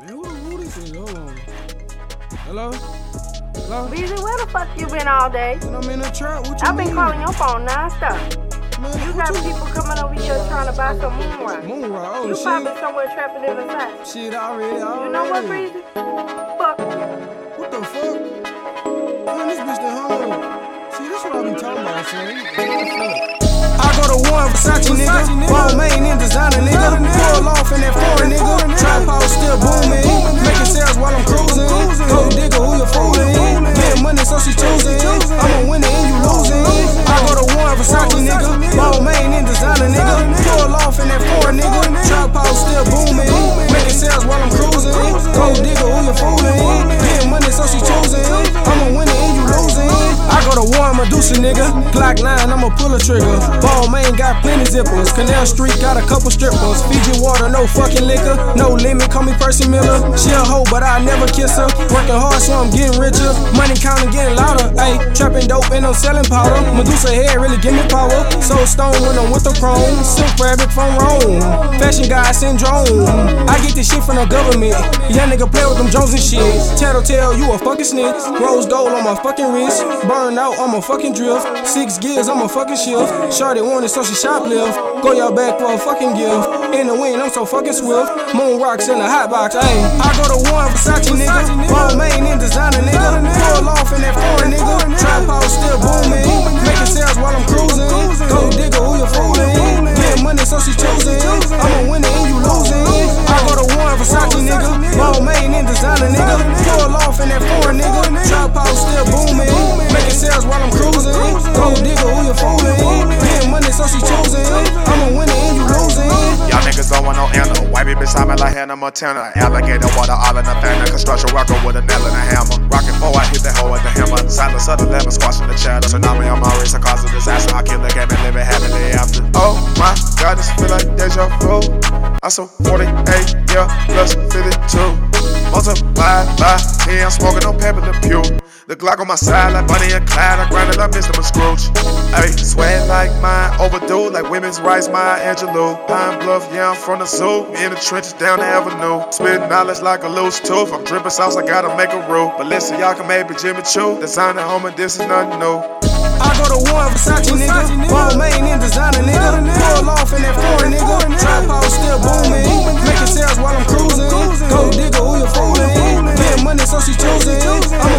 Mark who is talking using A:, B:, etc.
A: Man, who, who this is? Hold on. Hello? Hello?
B: Beezy, where the fuck you been all day?
A: Man, I'm in the trap. What you
B: I've been
A: mean?
B: calling your phone nonstop.
A: Man,
B: You
A: what
B: got people coming over here trying to buy some moon rock.
A: Oh,
B: You
A: shit.
B: probably somewhere trapping in the side.
A: Shit, already, already.
B: You know what, Breezy? Fuck you.
A: What the fuck? Man, this bitch done hung. See, this what I be talking about, son. What the fuck? I go to one Versace, nigga. Balmain in Versace, nigga. Balmain in designer, nigga. Pull off in that four, nigga. Trap house still booming. To war, Medusa, nigga. Glock 9, I'ma pull a trigger. Balmain got plenty zippers. Canal Street got a couple strippers. Fiji water, no fucking liquor. No limit, call me Percy Miller. She a hoe, but I never kiss her. Working hard, so I'm getting richer. Money counting, getting louder. Ayy, trapping dope and I'm selling powder. Medusa head really give me power. So stone when I'm with the chrome. Silk fabric from Rome. Fashion guy syndrome. I get this shit from the government. Young nigga play with them Jones and shit. Tattletale, you a fucking snitch. Rose gold on my fucking wrist. Burn out on my fucking drift. Six gears on my fucking shift. Shorty wanted so she shoplift. Go your back for a fucking gift. In the wind, I'm so fucking swift. Moon rocks in the hot box, ayy. I go to one Versace, nigga. Balmain in designer, nigga. Pull off in that foreign, nigga. House still booming. Making sales while I'm cruising. Gold digger, who you fooling? Getting money, so she choosing. I'm a winner and you losing. I go to one Versace, nigga. Balmain in designer, nigga. Pull off in that foreign, nigga. House still booming. Making sales while I'm cruising. Gold digger, who you fooling? Getting money, so she choosing. I'm a winner and you losing.
C: Y'all niggas don't want no anna. White bitch beside me like Hannah Montana. Alligator water all in the fan. Construction worker with a nail and a hammer. Rockin' four, I hit that hoe with the hammer. Silence of the lemon, squashing the chatter. Tsunami on my wrist, a cause of disaster. I kill the game and live it happily after. Oh my god, this feel like deja vu. I saw 48, yeah, plus 52. Multiply by 10, I'm smoking on pepper the pew. The Glock on my side like Bonnie and Clyde. I grind it up, Mr. Scrooge. Ayy, sweat like mine, overdue like women's rights, Maya Angelou. Pine Bluff, yeah, I'm from the zoo. In the trenches down the avenue. Spitting knowledge like a loose tooth. I'm dripping sauce, I gotta make a rule. But listen, y'all can maybe Jimmy Choo. Design at home and this is nothing new.
A: I go to war Versace, nigga. Balmain in designer, nigga. Pull off in that foreign, nigga. Trap out still booming. Making sales while I'm cruising. Go digger, who you fooling? Getting money, so she choosing. I'm